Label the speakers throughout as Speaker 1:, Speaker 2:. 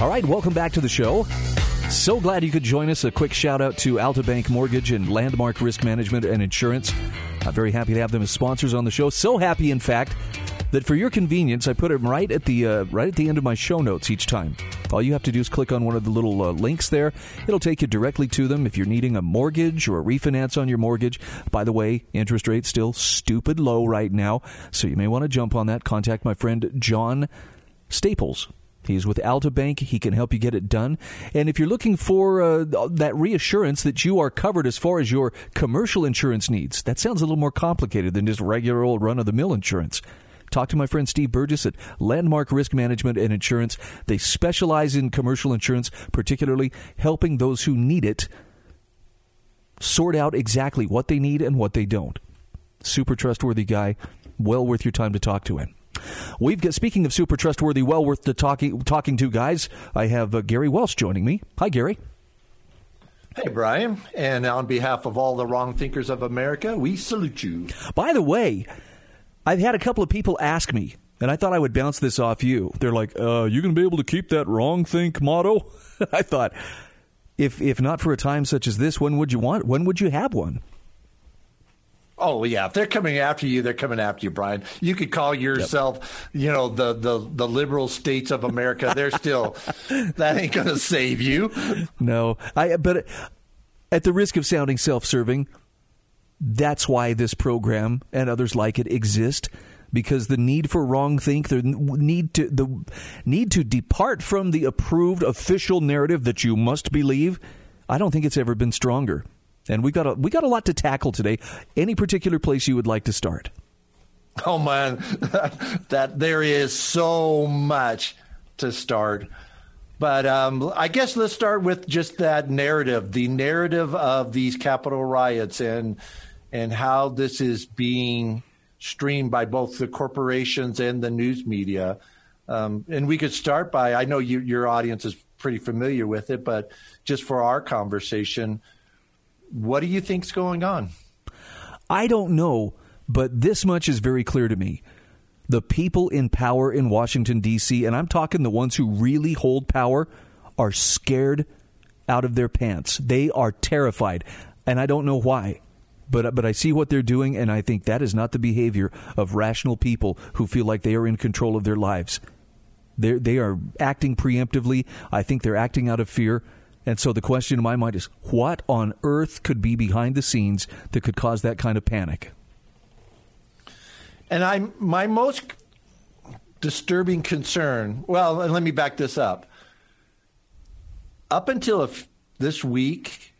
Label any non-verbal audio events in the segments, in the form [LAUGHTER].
Speaker 1: All right, welcome back to the show. So glad you could join us. A quick shout out to Alta Bank Mortgage and Landmark Risk Management and Insurance. I'm very happy to have them as sponsors on the show. So happy, in fact, that for your convenience, I put them right at the uh, right at the end of my show notes each time. All you have to do is click on one of the little uh, links there. It'll take you directly to them if you're needing a mortgage or a refinance on your mortgage. By the way, interest rate's still stupid low right now, so you may want to jump on that. Contact my friend John Staples He's with Alta Bank. He can help you get it done. And if you're looking for uh, that reassurance that you are covered as far as your commercial insurance needs, that sounds a little more complicated than just regular old run of the mill insurance. Talk to my friend Steve Burgess at Landmark Risk Management and Insurance. They specialize in commercial insurance, particularly helping those who need it sort out exactly what they need and what they don't. Super trustworthy guy. Well worth your time to talk to him. We've got speaking of super trustworthy, well worth the talking talking to guys. I have uh, Gary Welsh joining me. Hi, Gary.
Speaker 2: Hey, Brian. And on behalf of all the wrong thinkers of America, we salute you.
Speaker 1: By the way, I've had a couple of people ask me, and I thought I would bounce this off you. They're like, uh, "You going to be able to keep that wrong think motto?" [LAUGHS] I thought, if if not for a time such as this, when would you want? When would you have one?
Speaker 2: Oh yeah, if they're coming after you, they're coming after you, Brian. You could call yourself, yep. you know, the the the liberal states of America. They're still [LAUGHS] that ain't going to save you.
Speaker 1: No, I but at the risk of sounding self-serving, that's why this program and others like it exist because the need for wrong think, the need to the need to depart from the approved official narrative that you must believe, I don't think it's ever been stronger. And we got a we got a lot to tackle today. Any particular place you would like to start?
Speaker 2: Oh man, [LAUGHS] that there is so much to start. But um, I guess let's start with just that narrative, the narrative of these Capitol riots and and how this is being streamed by both the corporations and the news media. Um, and we could start by I know you, your audience is pretty familiar with it, but just for our conversation, what do you think's going on?
Speaker 1: I don't know, but this much is very clear to me. The people in power in Washington, D.C., and I'm talking the ones who really hold power, are scared out of their pants. They are terrified. And I don't know why. But, but I see what they're doing, and I think that is not the behavior of rational people who feel like they are in control of their lives. They're, they are acting preemptively. I think they're acting out of fear. And so the question in my mind is what on earth could be behind the scenes that could cause that kind of panic?
Speaker 2: And I my most disturbing concern, well, let me back this up. Up until this week,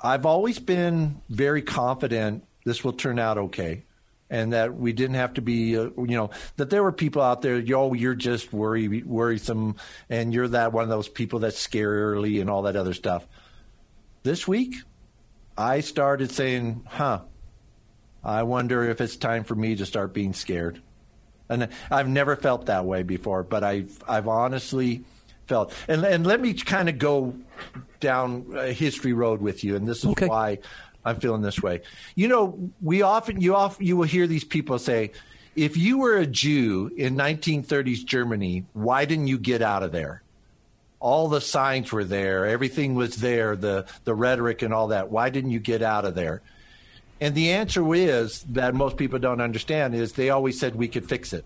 Speaker 2: I've always been very confident this will turn out okay and that we didn't have to be, uh, you know, that there were people out there, yo, you're just worry, worrisome, and you're that one of those people that's scarily and all that other stuff. This week, I started saying, huh, I wonder if it's time for me to start being scared. And I've never felt that way before, but I've, I've honestly felt, and, and let me kind of go down a history road with you, and this is okay. why I'm feeling this way. You know, we often you often you will hear these people say, if you were a Jew in 1930s Germany, why didn't you get out of there? All the signs were there, everything was there, the the rhetoric and all that. Why didn't you get out of there? And the answer is that most people don't understand is they always said we could fix it.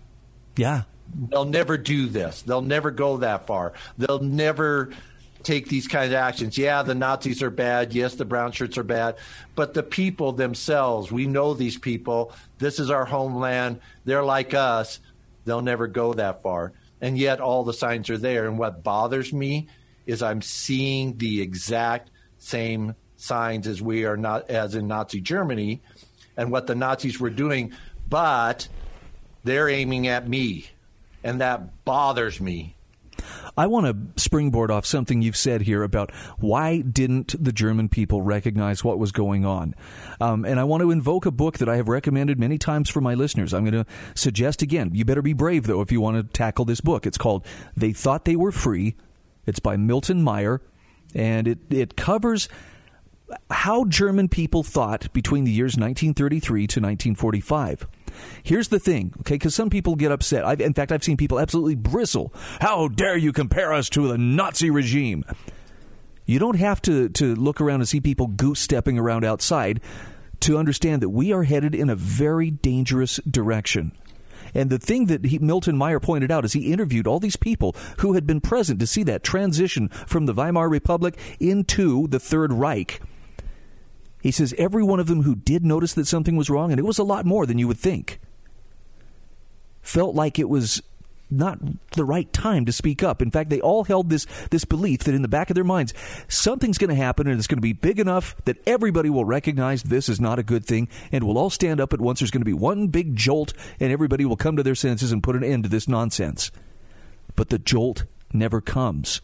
Speaker 1: Yeah.
Speaker 2: They'll never do this. They'll never go that far. They'll never take these kinds of actions. Yeah, the Nazis are bad. Yes, the brown shirts are bad. But the people themselves, we know these people. This is our homeland. They're like us. They'll never go that far. And yet all the signs are there. And what bothers me is I'm seeing the exact same signs as we are not as in Nazi Germany and what the Nazis were doing, but they're aiming at me. And that bothers me
Speaker 1: I want to springboard off something you've said here about why didn't the German people recognize what was going on? Um, and I want to invoke a book that I have recommended many times for my listeners. I'm going to suggest again, you better be brave, though, if you want to tackle this book. It's called They Thought They Were Free. It's by Milton Mayer, and it, it covers how German people thought between the years 1933 to 1945. Here's the thing, okay? Because some people get upset. I've, in fact, I've seen people absolutely bristle. How dare you compare us to the Nazi regime? You don't have to, to look around and see people goose stepping around outside to understand that we are headed in a very dangerous direction. And the thing that he, Milton Mayer pointed out is he interviewed all these people who had been present to see that transition from the Weimar Republic into the Third Reich. He says every one of them who did notice that something was wrong, and it was a lot more than you would think, felt like it was not the right time to speak up. In fact, they all held this this belief that in the back of their minds, something's going to happen and it's going to be big enough that everybody will recognize this is not a good thing and we'll all stand up at once. There's going to be one big jolt and everybody will come to their senses and put an end to this nonsense. But the jolt never comes.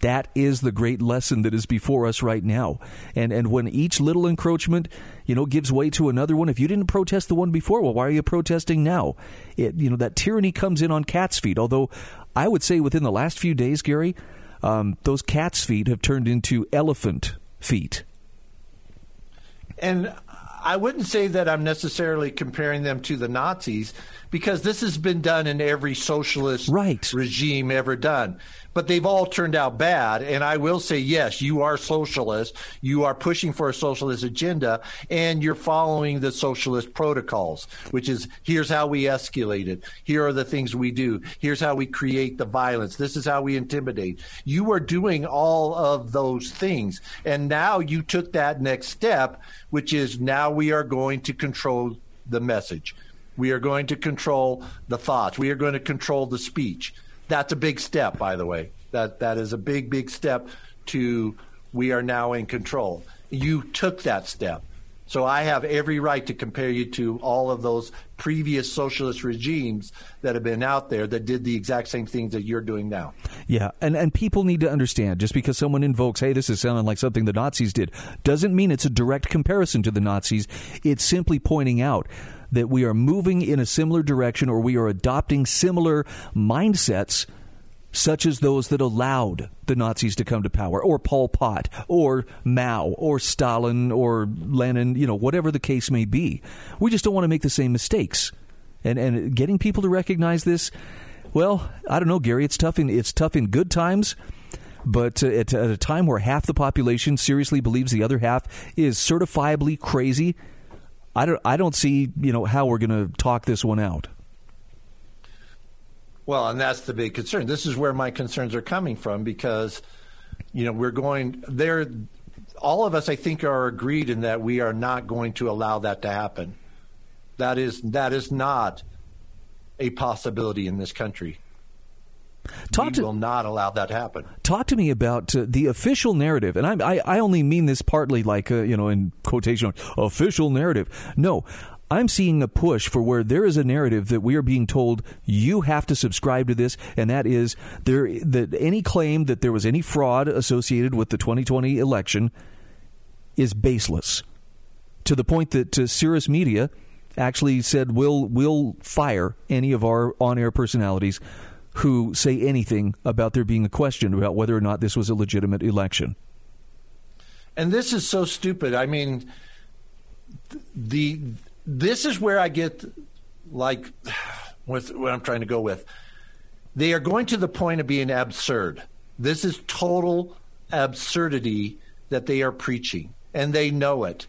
Speaker 1: That is the great lesson that is before us right now. And and when each little encroachment, you know, gives way to another one, if you didn't protest the one before, well, why are you protesting now? It, you know, that tyranny comes in on cat's feet. Although I would say within the last few days, Gary, um, those cat's feet have turned into elephant feet.
Speaker 2: And I wouldn't say that I'm necessarily comparing them to the Nazis because this has been done in every socialist
Speaker 1: right.
Speaker 2: regime ever done but they've all turned out bad. And I will say, yes, you are socialist. You are pushing for a socialist agenda, and you're following the socialist protocols, which is here's how we escalate it. Here are the things we do. Here's how we create the violence. This is how we intimidate. You are doing all of those things. And now you took that next step, which is now we are going to control the message. We are going to control the thoughts. We are going to control the speech. That's a big step, by the way. That that is a big, big step to we are now in control. You took that step. So I have every right to compare you to all of those previous socialist regimes that have been out there that did the exact same things that you're doing now.
Speaker 1: Yeah, and and people need to understand just because someone invokes, "Hey, this is sounding like something the Nazis did," doesn't mean it's a direct comparison to the Nazis. It's simply pointing out that we are moving in a similar direction or we are adopting similar mindsets such as those that allowed the Nazis to come to power, or Pol Pot, or Mao, or Stalin, or Lenin, you know, whatever the case may be. We just don't want to make the same mistakes. And, and getting people to recognize this, well, I don't know, Gary, it's tough in, it's tough in good times. But uh, at, at a time where half the population seriously believes the other half is certifiably crazy, I don't I don't see you know how we're going to talk this one out.
Speaker 2: Well, and that's the big concern. This is where my concerns are coming from because you know we're going there. All of us, I think, are agreed in that we are not going to allow that to happen. That is that is not a possibility in this country. Talk we to, will not allow that to happen.
Speaker 1: Talk to me about uh, the official narrative, and I, I, I, only mean this partly like uh, you know in quotation official narrative. No, I'm seeing a push for where there is a narrative that we are being told you have to subscribe to this, and that is there that any claim that there was any fraud associated with the 2020 election is baseless. To the point that uh, Sirius Media actually said we'll we'll fire any of our on-air personalities who say anything about there being a question about whether or not this was a legitimate election.
Speaker 2: And this is so stupid. I mean, the this is where I get like with what I'm trying to go with. They are going to the point of being absurd. This is total absurdity that they are preaching, and they know it.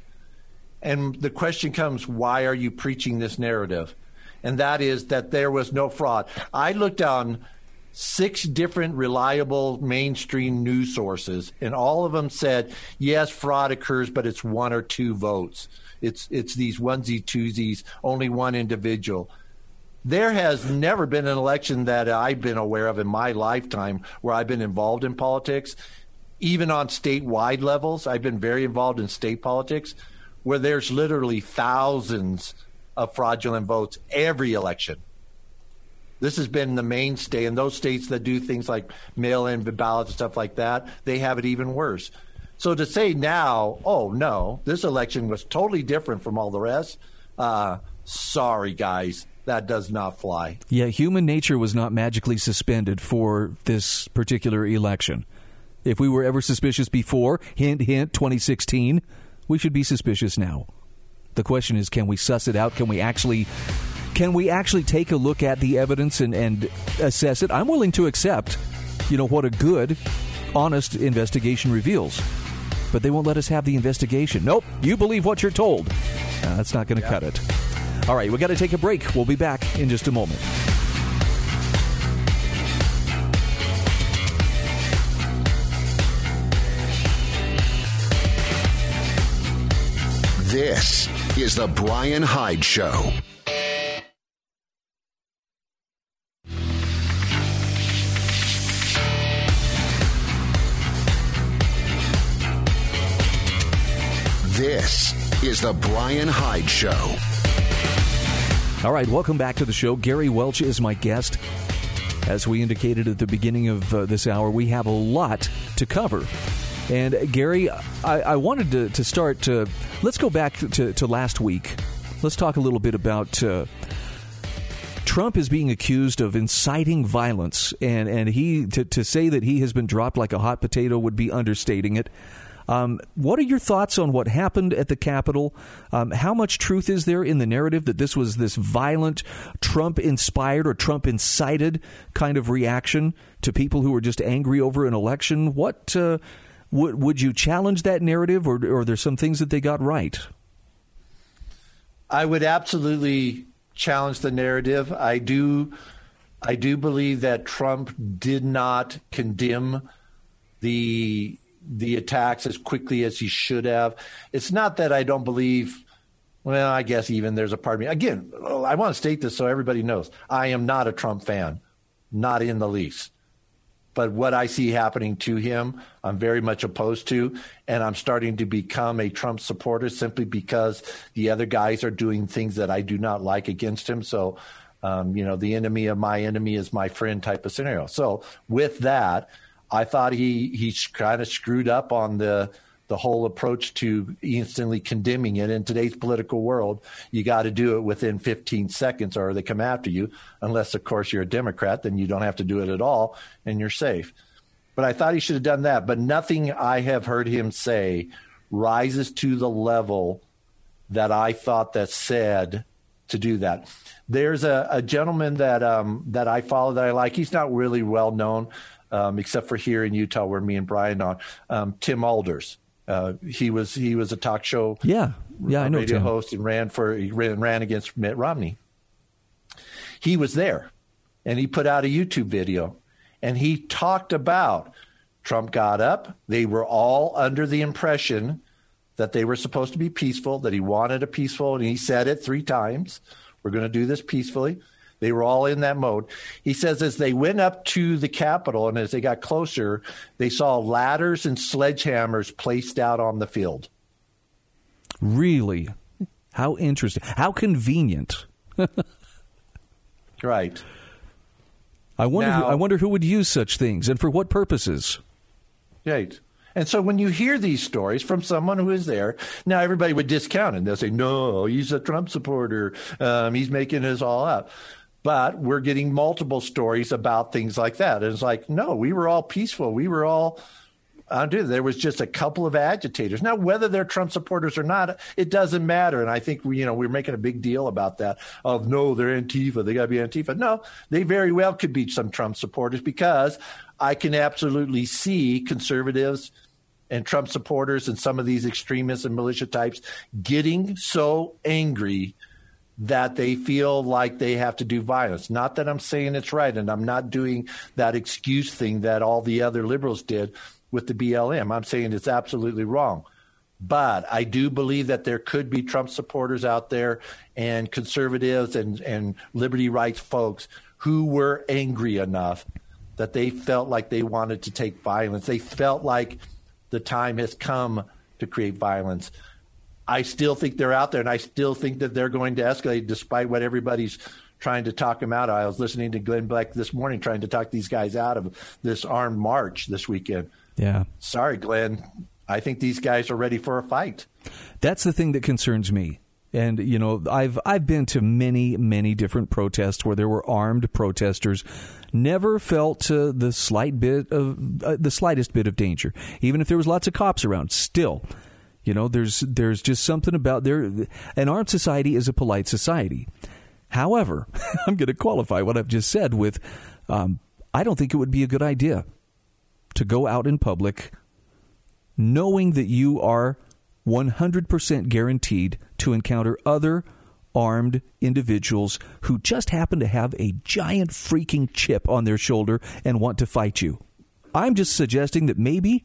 Speaker 2: And the question comes, why are you preaching this narrative? And that is that there was no fraud. I looked on six different reliable mainstream news sources, and all of them said, yes, fraud occurs, but it's one or two votes. It's it's these onesie twosies, only one individual. There has never been an election that I've been aware of in my lifetime where I've been involved in politics, even on statewide levels. I've been very involved in state politics, where there's literally thousands of fraudulent votes every election. This has been the mainstay, and those states that do things like mail-in ballots and stuff like that, they have it even worse. So to say now, oh no, this election was totally different from all the rest. Uh, sorry, guys, that does not fly.
Speaker 1: Yeah, human nature was not magically suspended for this particular election. If we were ever suspicious before, hint, hint, 2016, we should be suspicious now. The question is, can we suss it out? Can we actually can we actually take a look at the evidence and, and assess it? I'm willing to accept, you know, what a good, honest investigation reveals. But they won't let us have the investigation. Nope, you believe what you're told. Uh, that's not going to yeah. cut it. All right, we got to take a break. We'll be back in just a moment.
Speaker 3: This is the Brian Hyde Show. This is the Brian Hyde Show.
Speaker 1: All right, welcome back to the show. Gary Welch is my guest. As we indicated at the beginning of uh, this hour, we have a lot to cover. And Gary, I, I wanted to, to start. To, let's go back to, to last week. Let's talk a little bit about uh, Trump is being accused of inciting violence, and and he to, to say that he has been dropped like a hot potato would be understating it. Um, what are your thoughts on what happened at the Capitol? Um, how much truth is there in the narrative that this was this violent, Trump inspired or Trump incited kind of reaction to people who were just angry over an election? What uh, would would you challenge that narrative, or, or are there some things that they got right?
Speaker 2: I would absolutely challenge the narrative. I do. I do believe that Trump did not condemn the the attacks as quickly as he should have. It's not that I don't believe. Well, I guess even there's a part of me. Again, I want to state this so everybody knows. I am not a Trump fan, not in the least. But what I see happening to him, I'm very much opposed to. And I'm starting to become a Trump supporter simply because the other guys are doing things that I do not like against him. So, um, you know, the enemy of my enemy is my friend type of scenario. So, with that, I thought he he kind of screwed up on the the whole approach to instantly condemning it. In today's political world, you got to do it within 15 seconds or they come after you. Unless, of course, you're a Democrat, then you don't have to do it at all and you're safe. But I thought he should have done that. But nothing I have heard him say rises to the level that I thought that said to do that. There's a, a gentleman that um, that I follow that I like. He's not really well known, um, except for here in Utah, where me and Brian are. Um, Tim Aalders. Uh, he was he was a talk show
Speaker 1: yeah yeah I know
Speaker 2: radio
Speaker 1: Tim.
Speaker 2: host and ran for he ran, ran against Mitt Romney. He was there, and he put out a YouTube video, and he talked about Trump got up. They were all under the impression that they were supposed to be peaceful, that he wanted a peaceful, and he said it three times. We're going to do this peacefully. They were all in that mode. He says as they went up to the Capitol and as they got closer, they saw ladders and sledgehammers placed out on the field.
Speaker 1: Really? How interesting. How convenient. [LAUGHS]
Speaker 2: right.
Speaker 1: I wonder now, who, I wonder who would use such things and for what purposes.
Speaker 2: Right. And so when you hear these stories from someone who is there, now everybody would discount it. They'll say, no, he's a Trump supporter. Um, he's making this all up. But we're getting multiple stories about things like that. And it's like, no, we were all peaceful. We were all uh, dude, there was just a couple of agitators. Now, whether they're Trump supporters or not, it doesn't matter. And I think we, you know, we're making a big deal about that. Of no, they're Antifa. They got to be Antifa. No, they very well could be some Trump supporters because I can absolutely see conservatives and Trump supporters and some of these extremists and militia types getting so angry that they feel like they have to do violence. Not that I'm saying it's right, and I'm not doing that excuse thing that all the other liberals did with the BLM. I'm saying it's absolutely wrong. But I do believe that there could be Trump supporters out there and conservatives and, and liberty rights folks who were angry enough that they felt like they wanted to take violence. They felt like the time has come to create violence. I still think they're out there, and I still think that they're going to escalate, despite what everybody's trying to talk them out. I was listening to Glenn Beck this morning trying to talk these guys out of this armed march this weekend.
Speaker 1: Yeah.
Speaker 2: Sorry, Glenn. I think these guys are ready for a fight.
Speaker 1: That's the thing that concerns me. And you know, I've I've been to many many different protests where there were armed protesters. Never felt uh, the slight bit of uh, the slightest bit of danger, even if there was lots of cops around. Still, you know, there's there's just something about there. An armed society is a polite society. However, [LAUGHS] I'm going to qualify what I've just said with, um, I don't think it would be a good idea to go out in public knowing that you are 100% guaranteed to encounter other armed individuals who just happen to have a giant freaking chip on their shoulder and want to fight you. I'm just suggesting that maybe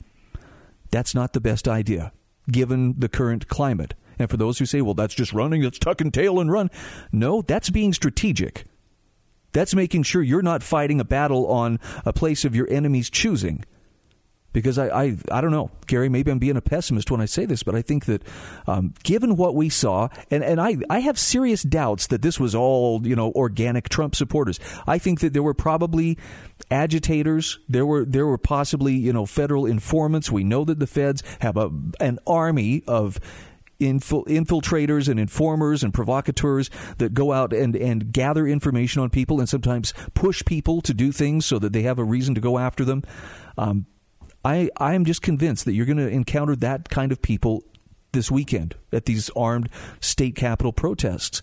Speaker 1: that's not the best idea given the current climate. And for those who say, well, that's just running, that's tuck and tail and run. No, that's being strategic. That's making sure you're not fighting a battle on a place of your enemy's choosing because I, I, I don't know, Gary. Maybe I'm being a pessimist when I say this, but I think that um, given what we saw, and, and I, I have serious doubts that this was all you know organic Trump supporters. I think that there were probably agitators. There were there were possibly you know federal informants. We know that the feds have a an army of infiltrators and informers and provocateurs that go out and, and gather information on people and sometimes push people to do things so that they have a reason to go after them. Um, I I am just convinced that you're going to encounter that kind of people this weekend at these armed state capitol protests.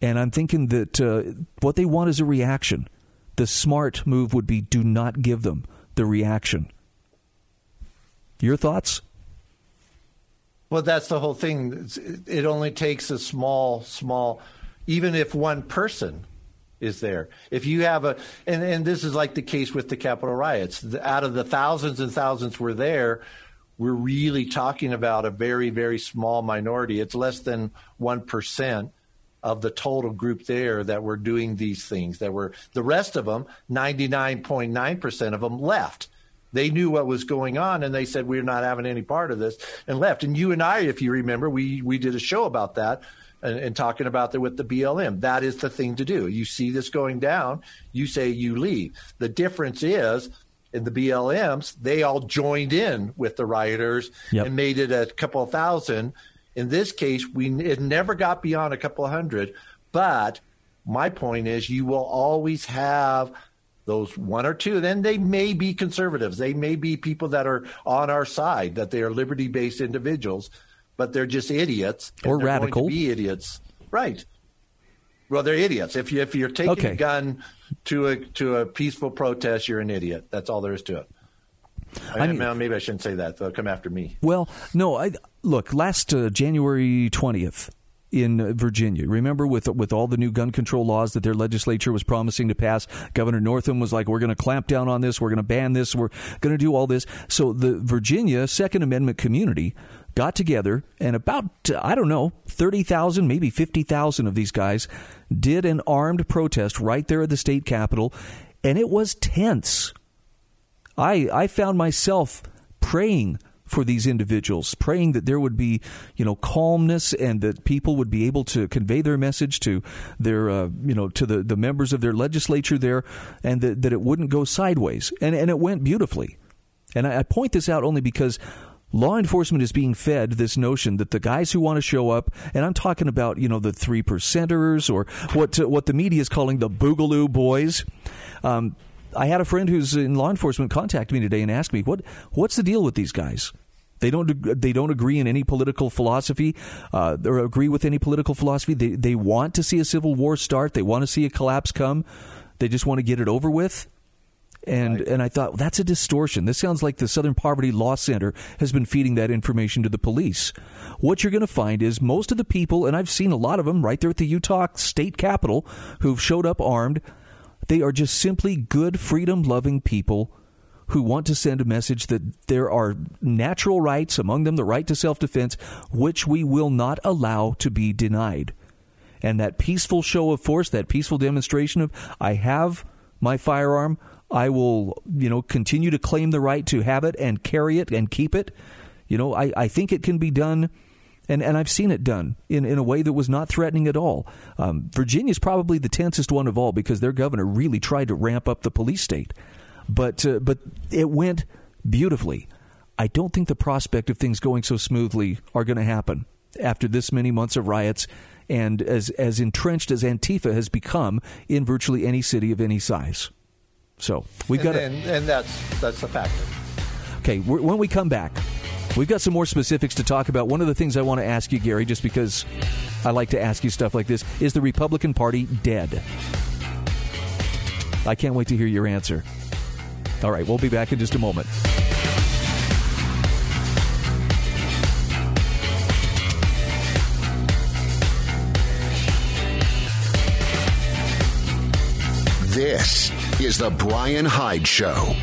Speaker 1: And I'm thinking that uh, what they want is a reaction. The smart move would be do not give them the reaction. Your thoughts?
Speaker 2: Well, that's the whole thing. It only takes a small, small, even if one person is there. If you have a, and, and this is like the case with the Capitol riots, the, out of the thousands and thousands were there, we're really talking about a very, very small minority. It's less than 1% of the total group there that were doing these things. That were the rest of them, 99.9% of them left. They knew what was going on and they said, We're not having any part of this and left. And you and I, if you remember, we, we did a show about that and, and talking about that with the BLM. That is the thing to do. You see this going down, you say you leave. The difference is in the BLMs, they all joined in with the rioters yep. and made it a couple of thousand. In this case, we it never got beyond a couple of hundred. But my point is, you will always have those one or two. Then they may be conservatives. They may be people that are on our side, that they are liberty based individuals but they're just idiots
Speaker 1: or radical.
Speaker 2: be idiots, right? Well, they're idiots. If you if you're taking okay. a gun to a to a peaceful protest, you're an idiot. That's all there is to it. I mean, maybe I shouldn't say that. They'll come after me.
Speaker 1: Well, no. I look last uh, January twentieth in Virginia. Remember, with with all the new gun control laws that their legislature was promising to pass, Governor Northam was like, "We're going to clamp down on this. We're going to ban this. We're going to do all this." So the Virginia Second Amendment community got together, and about, I don't know, 30,000, maybe 50,000 of these guys did an armed protest right there at the state capitol, and it was tense. I, I found myself praying for these individuals, praying that there would be, you know, calmness and that people would be able to convey their message to their, uh, you know, to the, the members of their legislature there, and that, that it wouldn't go sideways. And, and it went beautifully. And I, I point this out only because law enforcement is being fed this notion that the guys who want to show up, and I'm talking about you know the three percenters or what what the media is calling the boogaloo boys. Um, I had a friend who's in law enforcement contact me today and asked me what what's the deal with these guys. They don't they don't agree in any political philosophy uh, or agree with any political philosophy. They they want to see a civil war start. They want to see a collapse come. They just want to get it over with. And right. and I thought well, that's a distortion. This sounds like the Southern Poverty Law Center has been feeding that information to the police. What you're going to find is most of the people, and I've seen a lot of them right there at the Utah State Capitol, who've showed up armed. They are just simply good, freedom-loving people who want to send a message that there are natural rights, among them the right to self-defense, which we will not allow to be denied. And that peaceful show of force, that peaceful demonstration of I have my firearm, I will, you know, continue to claim the right to have it and carry it and keep it. You know, I, I think it can be done And, and I've seen it done in, in a way that was not threatening at all. Um, Virginia's probably the tensest one of all because their governor really tried to ramp up the police state. But, uh, but it went beautifully. I don't think the prospect of things going so smoothly are going to happen after this many months of riots and as, as entrenched as Antifa has become in virtually any city of any size. So we've got
Speaker 2: and, and, and that's that's the factor.
Speaker 1: Okay, when we come back, we've got some more specifics to talk about. One of the things I want to ask you, Gary, just because I like to ask you stuff like this, is the Republican Party dead? I can't wait to hear your answer. All right, we'll be back in just a moment.
Speaker 3: This is The Brian Hyde Show.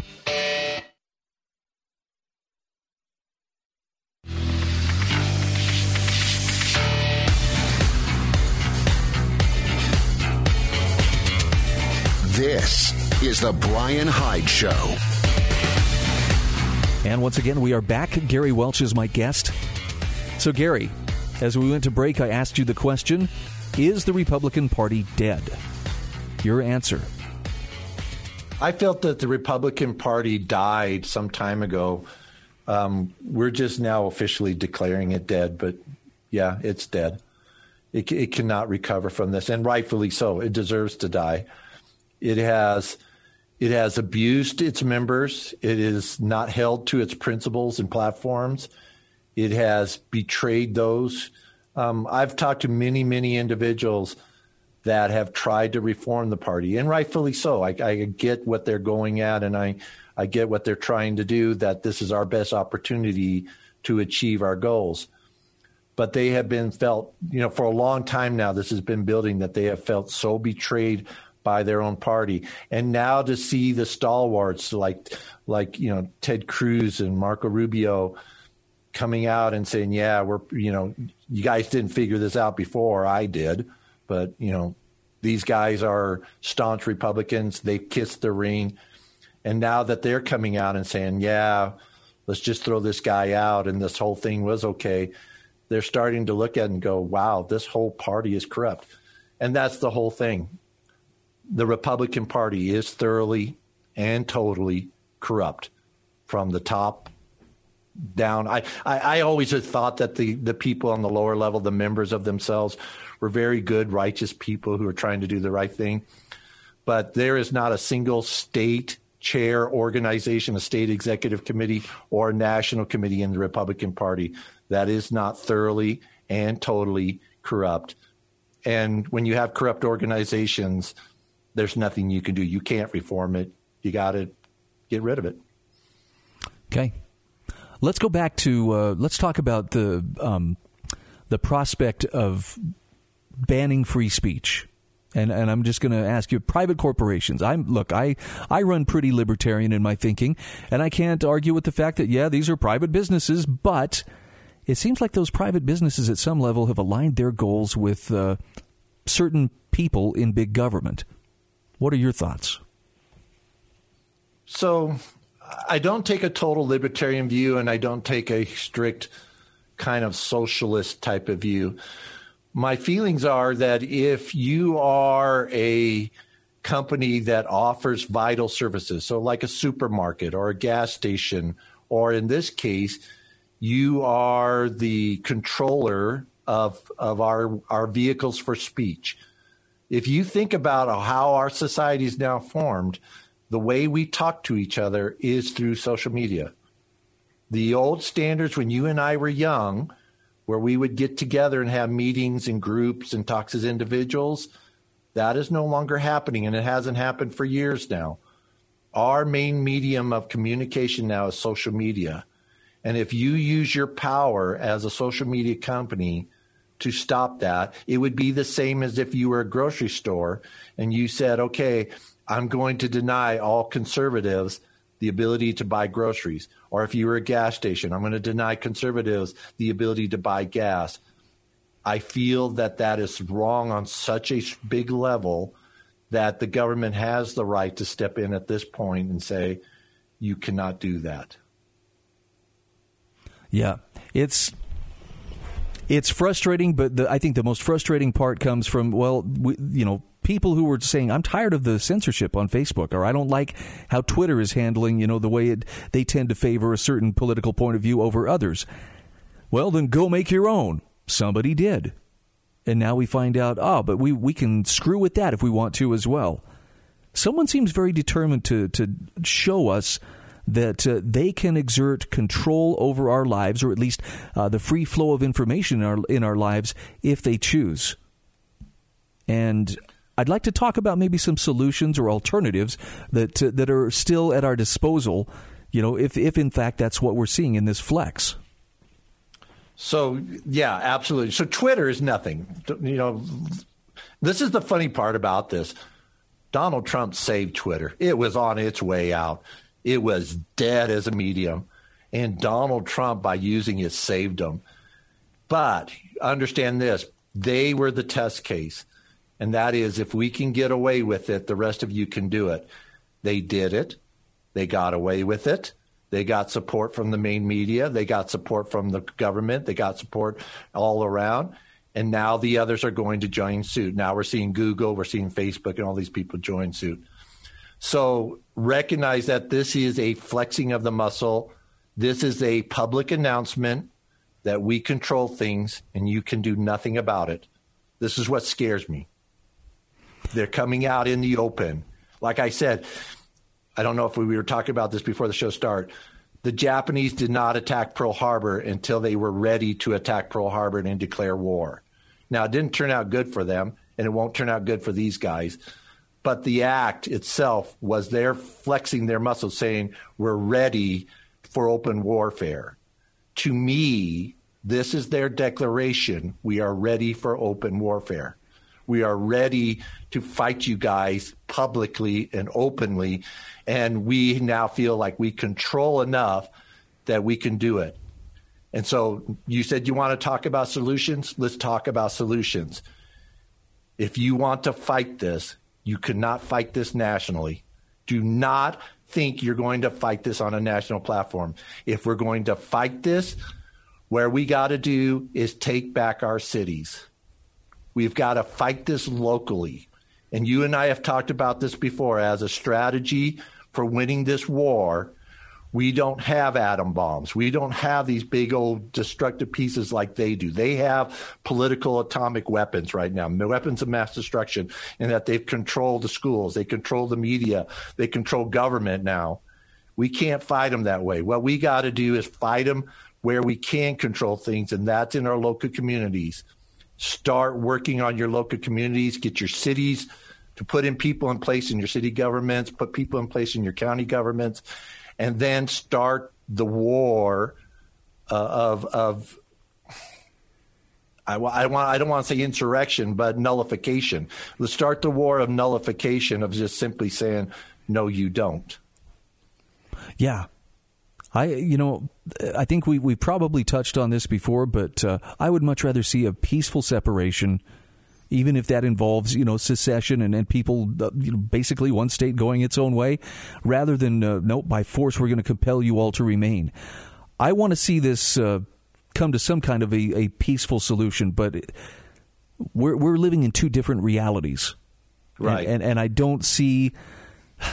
Speaker 3: This is The Brian Hyde Show.
Speaker 1: And once again, we are back. Gary Welch is my guest. So, Gary, as we went to break, I asked you the question Is the Republican Party dead? Your answer
Speaker 2: I felt that the Republican Party died some time ago. Um, we're just now officially declaring it dead, but yeah, it's dead. It, it cannot recover from this, and rightfully so. It deserves to die. It has it has abused its members. It is not held to its principles and platforms. It has betrayed those. Um, I've talked to many, many individuals that have tried to reform the party, and rightfully so. I, I get what they're going at, and I, I get what they're trying to do, that this is our best opportunity to achieve our goals. But they have been felt, you know, for a long time now, this has been building that they have felt so betrayed by their own party. And now to see the stalwarts like, like, you know, Ted Cruz and Marco Rubio coming out and saying, yeah, we're, you know, you guys didn't figure this out before. I did but, you know, these guys are staunch Republicans. They've kissed the ring. And now that they're coming out and saying, yeah, let's just throw this guy out and this whole thing was okay, they're starting to look at and go, wow, this whole party is corrupt. And that's the whole thing. The Republican Party is thoroughly and totally corrupt from the top down. I, I, I always have thought that the, the people on the lower level, the members of themselves, were very good, righteous people who are trying to do the right thing. But there is not a single state chair organization, a state executive committee, or national committee in the Republican Party that is not thoroughly and totally corrupt. And when you have corrupt organizations, there's nothing you can do. You can't reform it. You got to get rid of it.
Speaker 1: Okay. Let's go back to uh, let's talk about the um, the prospect of banning free speech. And, and I'm just going to ask you, private corporations. I'm look, I I run pretty libertarian in my thinking, and I can't argue with the fact that yeah, these are private businesses, but it seems like those private businesses at some level have aligned their goals with uh, certain people in big government. What are your thoughts?
Speaker 2: So, I don't take a total libertarian view, and I don't take a strict kind of socialist type of view my feelings are that if you are a company that offers vital services, so like a supermarket or a gas station, or in this case, you are the controller of, of our, our vehicles for speech. If you think about how our society is now formed, the way we talk to each other is through social media. The old standards when you and I were young, where we would get together and have meetings and groups and talks as individuals, that is no longer happening and it hasn't happened for years now. Our main medium of communication now is social media. And if you use your power as a social media company to stop that, it would be the same as if you were a grocery store and you said, okay, I'm going to deny all conservatives the ability to buy groceries. Or if you were a gas station, I'm going to deny conservatives the ability to buy gas. I feel that that is wrong on such a big level that the government has the right to step in at this point and say, you cannot do that.
Speaker 1: Yeah, it's It's frustrating, but the, I think the most frustrating part comes from well, we, you know, people who were saying, "I'm tired of the censorship on Facebook," or "I don't like how Twitter is handling," you know, the way it, they tend to favor a certain political point of view over others. Well, then go make your own. Somebody did, and now we find out, oh, but we we can screw with that if we want to as well. Someone seems very determined to to show us that uh, they can exert control over our lives, or at least uh, the free flow of information in our in our lives, if they choose. And I'd like to talk about maybe some solutions or alternatives that uh, that are still at our disposal. You know, if if in fact that's what we're seeing in this flex.
Speaker 2: So yeah, absolutely. So Twitter is nothing. You know, this is the funny part about this. Donald Trump saved Twitter. It was on its way out. It was dead as a medium. And Donald Trump, by using it, saved them. But understand this they were the test case. And that is if we can get away with it, the rest of you can do it. They did it. They got away with it. They got support from the main media. They got support from the government. They got support all around. And now the others are going to join suit. Now we're seeing Google, we're seeing Facebook, and all these people join suit. So recognize that this is a flexing of the muscle. This is a public announcement that we control things and you can do nothing about it. This is what scares me. They're coming out in the open. Like I said, I don't know if we were talking about this before the show started. The Japanese did not attack Pearl Harbor until they were ready to attack Pearl Harbor and declare war. Now, it didn't turn out good for them, and it won't turn out good for these guys but the act itself was their flexing their muscles, saying, We're ready for open warfare. To me, this is their declaration. We are ready for open warfare. We are ready to fight you guys publicly and openly. And we now feel like we control enough that we can do it. And so you said you want to talk about solutions? Let's talk about solutions. If you want to fight this, you cannot fight this nationally. Do not think you're going to fight this on a national platform. If we're going to fight this, where we got to do is take back our cities. We've got to fight this locally. And you and I have talked about this before as a strategy for winning this war we don't have atom bombs. We don't have these big old destructive pieces like they do. They have political atomic weapons right now, weapons of mass destruction, in that they've controlled the schools, they control the media, they control government now. We can't fight them that way. What we got to do is fight them where we can control things, and that's in our local communities. Start working on your local communities, get your cities to put in people in place in your city governments, put people in place in your county governments and then start the war uh, of of I, I, want I don't want to say insurrection, but nullification. Let's start the war of nullification of just simply saying no, you don't.
Speaker 1: Yeah, I you know I think we we probably touched on this before, but uh, I would much rather see a peaceful separation even if that involves you know secession and, and people uh, you know, basically one state going its own way, rather than uh, no by force we're going to compel you all to remain. I want to see this uh, come to some kind of a, a peaceful solution, but we're we're living in two different realities,
Speaker 2: right?
Speaker 1: And and, and I don't see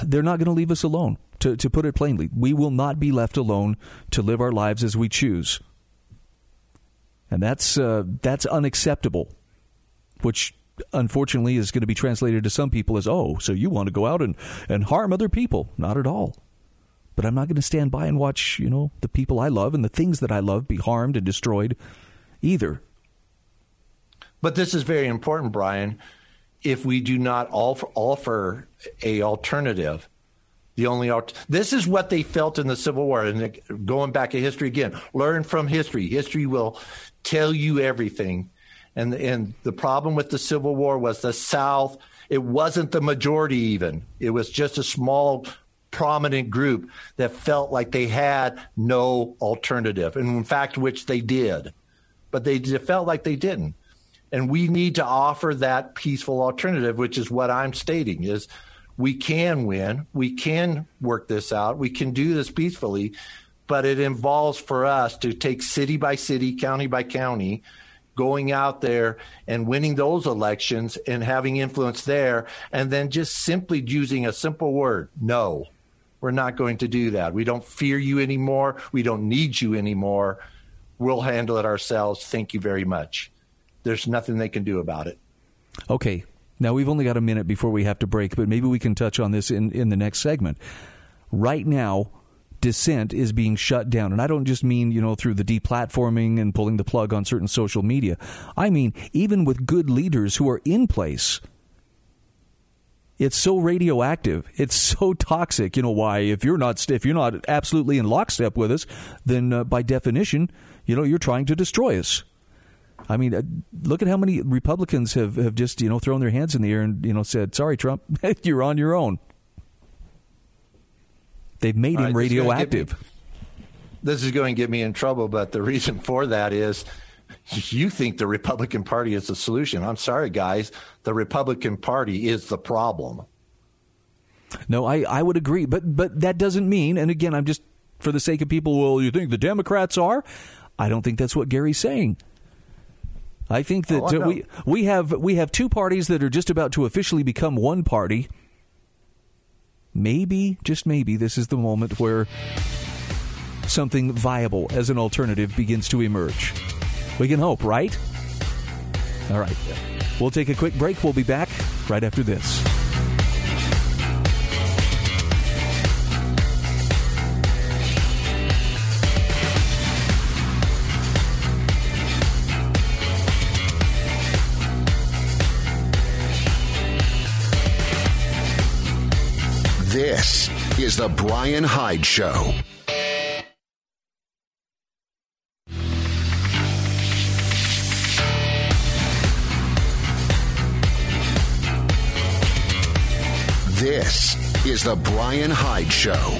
Speaker 1: they're not going to leave us alone. To, to put it plainly, we will not be left alone to live our lives as we choose, and that's uh, that's unacceptable which unfortunately is going to be translated to some people as, oh, so you want to go out and, and harm other people. Not at all. But I'm not going to stand by and watch, you know, the people I love and the things that I love be harmed and destroyed either.
Speaker 2: But this is very important, Brian. If we do not offer, offer a alternative, the only alt- this is what they felt in the Civil War. And going back to history again, learn from history. History will tell you everything and and the problem with the Civil War was the South. It wasn't the majority even. It was just a small prominent group that felt like they had no alternative, and in fact, which they did, but they felt like they didn't. And we need to offer that peaceful alternative, which is what I'm stating: is we can win, we can work this out, we can do this peacefully, but it involves for us to take city by city, county by county, going out there and winning those elections and having influence there, and then just simply using a simple word no. We're not going to do that. We don't fear you anymore. We don't need you anymore. We'll handle it ourselves. Thank you very much. There's nothing they can do about it.
Speaker 1: Okay. Now, we've only got a minute before we have to break, but maybe we can touch on this in, in the next segment. Right now, dissent is being shut down. And I don't just mean, you know, through the deplatforming and pulling the plug on certain social media. I mean, even with good leaders who are in place. It's so radioactive. It's so [LAUGHS] toxic. You know why? If you're not if you're not absolutely in lockstep with us, then uh, by definition, you know, you're trying to destroy us. I mean, uh, look at how many Republicans have, have just you know thrown their hands in the air and you know said, "Sorry, Trump, [LAUGHS] you're on your own." They've made him radioactive.
Speaker 2: This, this is going to get me in trouble, but the reason for that is you think the Republican Party is the solution. I'm sorry, guys. The Republican Party is the problem.
Speaker 1: No, I, I would agree, but but that doesn't mean. And again, I'm just for the sake of people. Well, you think the Democrats are? I don't think that's what Gary's saying. I think that oh, uh, we we have we have two parties that are just about to officially become one party maybe, just maybe, this is the moment where something viable as an alternative begins to emerge. We can hope, right? All right. We'll take a quick break. We'll be back right after this.
Speaker 3: This is The Brian Hyde Show. This is The Brian Hyde Show.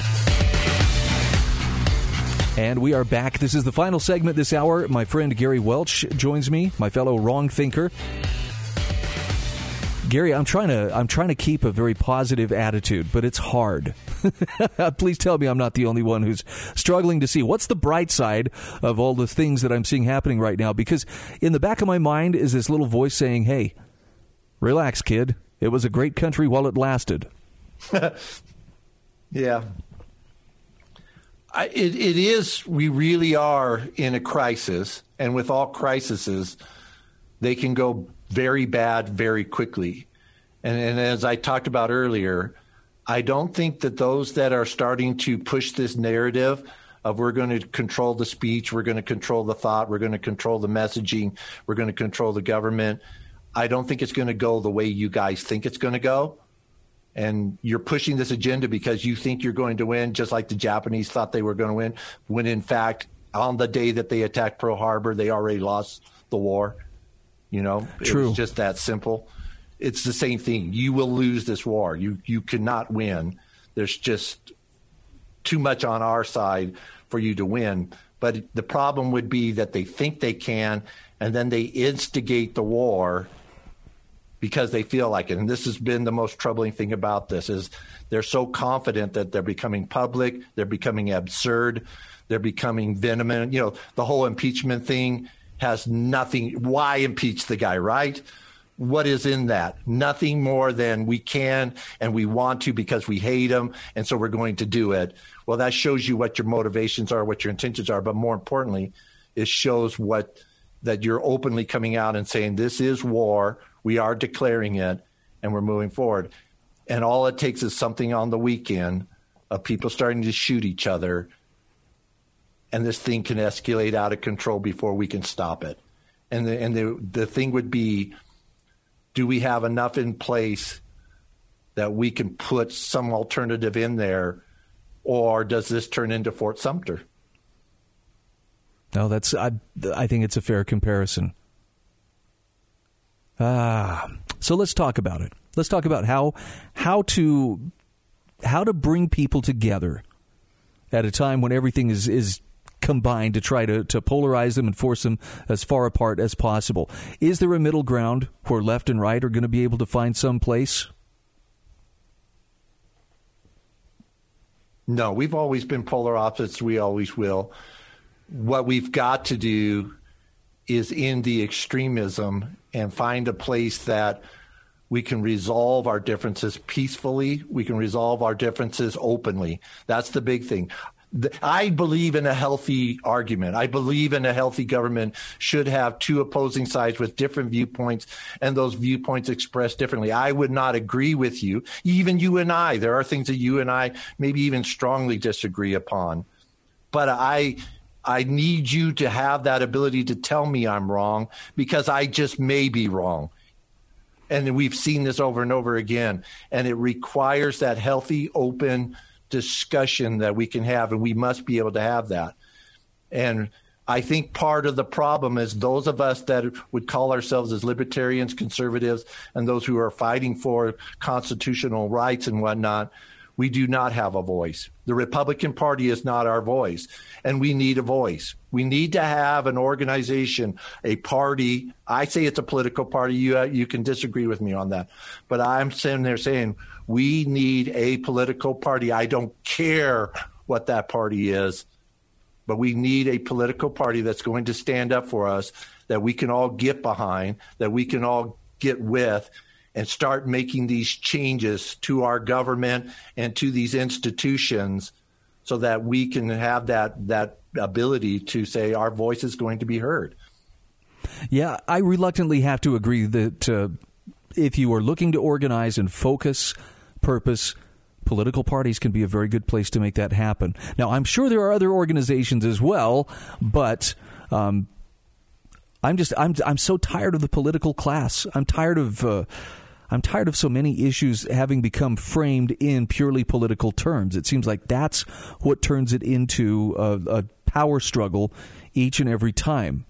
Speaker 1: And we are back. This is the final segment this hour. My friend Gary Welch joins me, my fellow wrong thinker. Gary, I'm trying to I'm trying to keep a very positive attitude, but it's hard. [LAUGHS] Please tell me I'm not the only one who's struggling to see what's the bright side of all the things that I'm seeing happening right now because in the back of my mind is this little voice saying, "Hey, relax, kid. It was a great country while it lasted." [LAUGHS]
Speaker 2: yeah. I, it, it is we really are in a crisis and with all crises they can go very bad very quickly. And, and as I talked about earlier, I don't think that those that are starting to push this narrative of we're going to control the speech, we're going to control the thought, we're going to control the messaging, we're going to control the government. I don't think it's going to go the way you guys think it's going to go. And you're pushing this agenda because you think you're going to win, just like the Japanese thought they were going to win, when in fact, on the day that they attacked Pearl Harbor, they already lost the war. You know,
Speaker 1: True.
Speaker 2: it's just that simple. It's the same thing. You will lose this war. You you cannot win. There's just too much on our side for you to win. But the problem would be that they think they can, and then they instigate the war because they feel like it. And this has been the most troubling thing about this is they're so confident that they're becoming public, they're becoming absurd, they're becoming venomous. You know, the whole impeachment thing has nothing. Why impeach the guy, right? What is in that? Nothing more than we can and we want to because we hate him. And so we're going to do it. Well, that shows you what your motivations are, what your intentions are. But more importantly, it shows what that you're openly coming out and saying, this is war. We are declaring it and we're moving forward. And all it takes is something on the weekend of people starting to shoot each other and this thing can escalate out of control before we can stop it. And the, and the, the thing would be do we have enough in place that we can put some alternative in there, or does this turn into Fort Sumter?
Speaker 1: No, that's I. I think it's a fair comparison. Ah, so let's talk about it. Let's talk about how how to how to bring people together at a time when everything is is combined to try to, to polarize them and force them as far apart as possible. Is there a middle ground where left and right are going to be able to find some place?
Speaker 2: No, we've always been polar opposites. We always will. What we've got to do is in the extremism and find a place that we can resolve our differences peacefully. We can resolve our differences openly. That's the big thing. I believe in a healthy argument. I believe in a healthy government should have two opposing sides with different viewpoints and those viewpoints expressed differently. I would not agree with you, even you and I. There are things that you and I maybe even strongly disagree upon. But I I need you to have that ability to tell me I'm wrong because I just may be wrong. And we've seen this over and over again. And it requires that healthy, open discussion that we can have, and we must be able to have that. And I think part of the problem is those of us that would call ourselves as libertarians, conservatives, and those who are fighting for constitutional rights and whatnot, we do not have a voice. The Republican Party is not our voice, and we need a voice. We need to have an organization, a party. I say it's a political party. You, uh, you can disagree with me on that. But I'm sitting there saying we need a political party. I don't care what that party is, but we need a political party that's going to stand up for us, that we can all get behind, that we can all get with, and start making these changes to our government and to these institutions so that we can have that that ability to say our voice is going to be heard.
Speaker 1: Yeah, I reluctantly have to agree that uh, if you are looking to organize and focus purpose, political parties can be a very good place to make that happen. Now, I'm sure there are other organizations as well, but um, I'm just I'm I'm so tired of the political class. I'm tired of. Uh, I'm tired of so many issues having become framed in purely political terms. It seems like that's what turns it into a, a power struggle each and every time.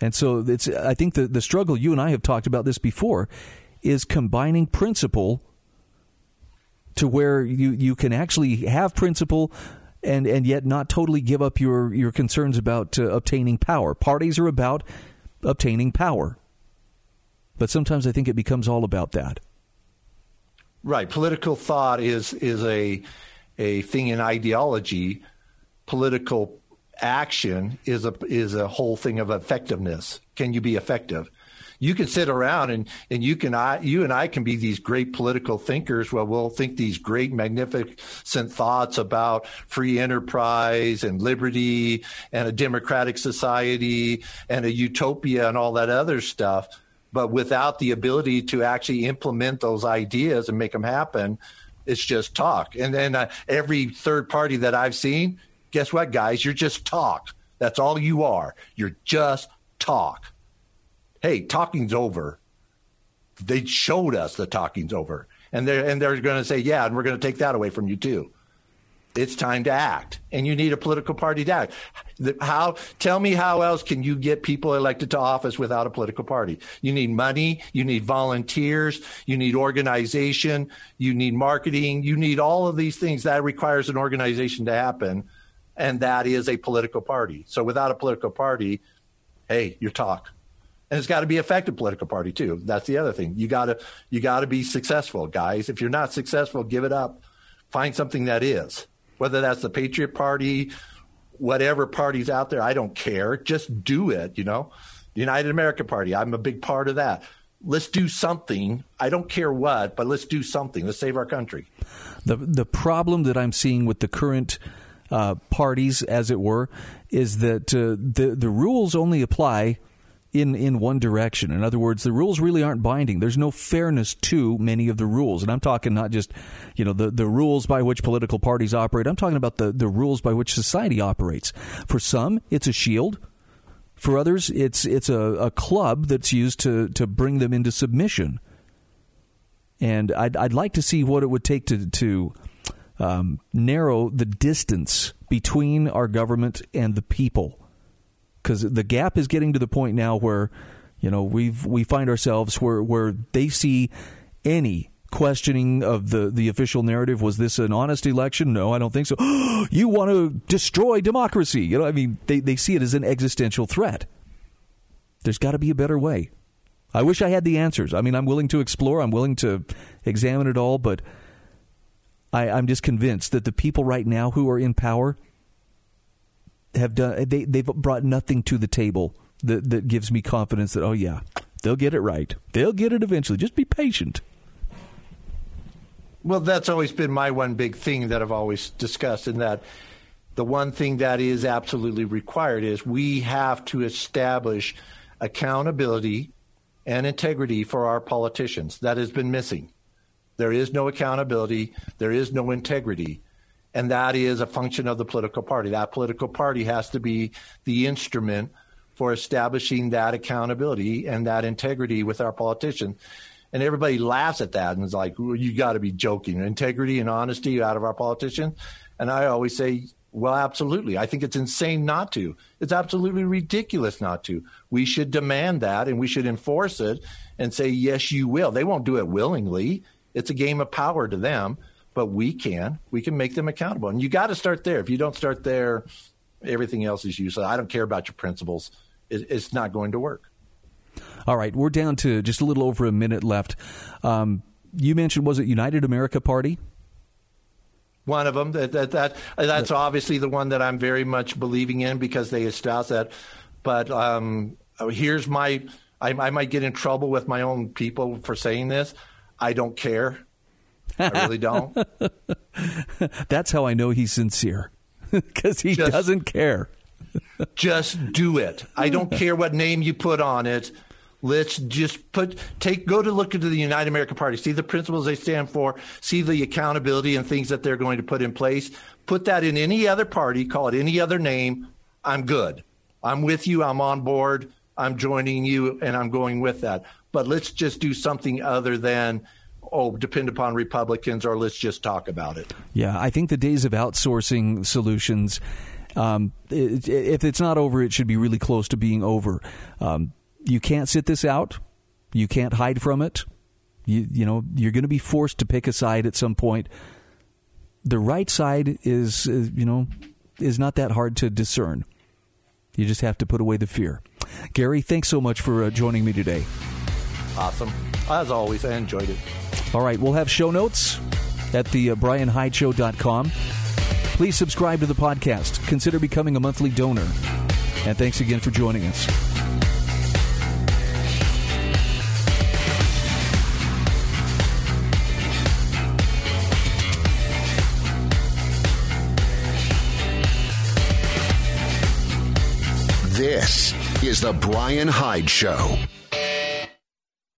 Speaker 1: And so it's I think the, the struggle you and I have talked about this before is combining principle to where you, you can actually have principle and, and yet not totally give up your, your concerns about uh, obtaining power. Parties are about obtaining power. But sometimes I think it becomes all about that.
Speaker 2: Right. Political thought is is a a thing in ideology. Political action is a is a whole thing of effectiveness. Can you be effective? You can sit around and and you can I you and I can be these great political thinkers. Well, we'll think these great magnificent thoughts about free enterprise and liberty and a democratic society and a utopia and all that other stuff but without the ability to actually implement those ideas and make them happen, it's just talk. And then uh, every third party that I've seen, guess what, guys? You're just talk. That's all you are. You're just talk. Hey, talking's over. They showed us the talking's over. And they're, and they're going to say, yeah, and we're going to take that away from you too. It's time to act. And you need a political party to act. How tell me how else can you get people elected to office without a political party? You need money you need volunteers you need organization you need marketing you need all of these things that requires an organization to happen. And that is a political party. So without a political party hey you talk and it's got to be effective political party too that's the other thing you got to you got to be successful guys if you're not successful give it up find something that is whether that's the Patriot Party, whatever party's out there, I don't care. Just do it, you know. United American Party, I'm a big part of that. Let's do something. I don't care what, but let's do something. Let's save our country.
Speaker 1: The the problem that I'm seeing with the current uh, parties, as it were, is that uh, the the rules only apply in in one direction. In other words, the rules really aren't binding. There's no fairness to many of the rules, and I'm talking not just you know the the rules by which political parties operate. I'm talking about the the rules by which society operates. For some, it's a shield. For others, it's it's a, a club that's used to to bring them into submission. And I'd I'd like to see what it would take to to um, narrow the distance between our government and the people because the gap is getting to the point now where you know we've we find ourselves where where they see any questioning of the the official narrative. Was this an honest election? No i don't think so. [GASPS] You want to destroy democracy. You know i mean they they see it as an existential threat. There's got to be a better way. I wish i had the answers. I mean i'm willing to explore. I'm willing to examine it all but I, i'm just convinced that the people right now who are in power have done they they've brought nothing to the table that that gives me confidence that oh yeah, they'll get it right. They'll get it eventually. Just be patient.
Speaker 2: Well, that's always been my one big thing that I've always discussed, in that the one thing that is absolutely required is we have to establish accountability and integrity for our politicians. That has been missing. There is no accountability, there is no integrity. And that is a function of the political party. That political party has to be the instrument for establishing that accountability and that integrity with our politicians. And everybody laughs at that and is like, well, you got to be joking. Integrity and honesty out of our politicians. And I always say, well, absolutely. I think it's insane not to. It's absolutely ridiculous not to. We should demand that and we should enforce it and say, yes, you will. They won't do it willingly. It's a game of power to them, but we can. We can make them accountable. And you got to start there. If you don't start there, everything else is useless. I don't care about your principles. It's not going to work.
Speaker 1: All right, we're down to just a little over a minute left. Um, you mentioned was it United America Party?
Speaker 2: One of them. That, that, that that's obviously the one that I'm very much believing in because they espouse that. But um, here's my. I, I might get in trouble with my own people for saying this. I don't care. I really don't. [LAUGHS]
Speaker 1: That's how I know he's sincere [LAUGHS] because he just, doesn't care.
Speaker 2: just do it. I don't care what name you put on it. Let's just put take go to look into the United American Party, see the principles they stand for, see the accountability and things that they're going to put in place. Put that in any other party, call it any other name. I'm good. I'm with you. I'm on board. I'm joining you, and I'm going with that. But let's just do something other than oh, depend upon Republicans, or let's just talk about it.
Speaker 1: Yeah, I think the days of outsourcing solutions. Um, if it's not over, it should be really close to being over. Um, you can't sit this out. You can't hide from it. You you know you're going to be forced to pick a side at some point. The right side is uh, you know is not that hard to discern. You just have to put away the fear. Gary, thanks so much for uh, joining me today.
Speaker 2: Awesome. As always, I enjoyed it.
Speaker 1: All right, we'll have show notes at the uh, brianhydeshow.com. Please subscribe to the podcast. Consider becoming a monthly donor. And thanks again for joining us.
Speaker 3: This is The Brian Hyde Show.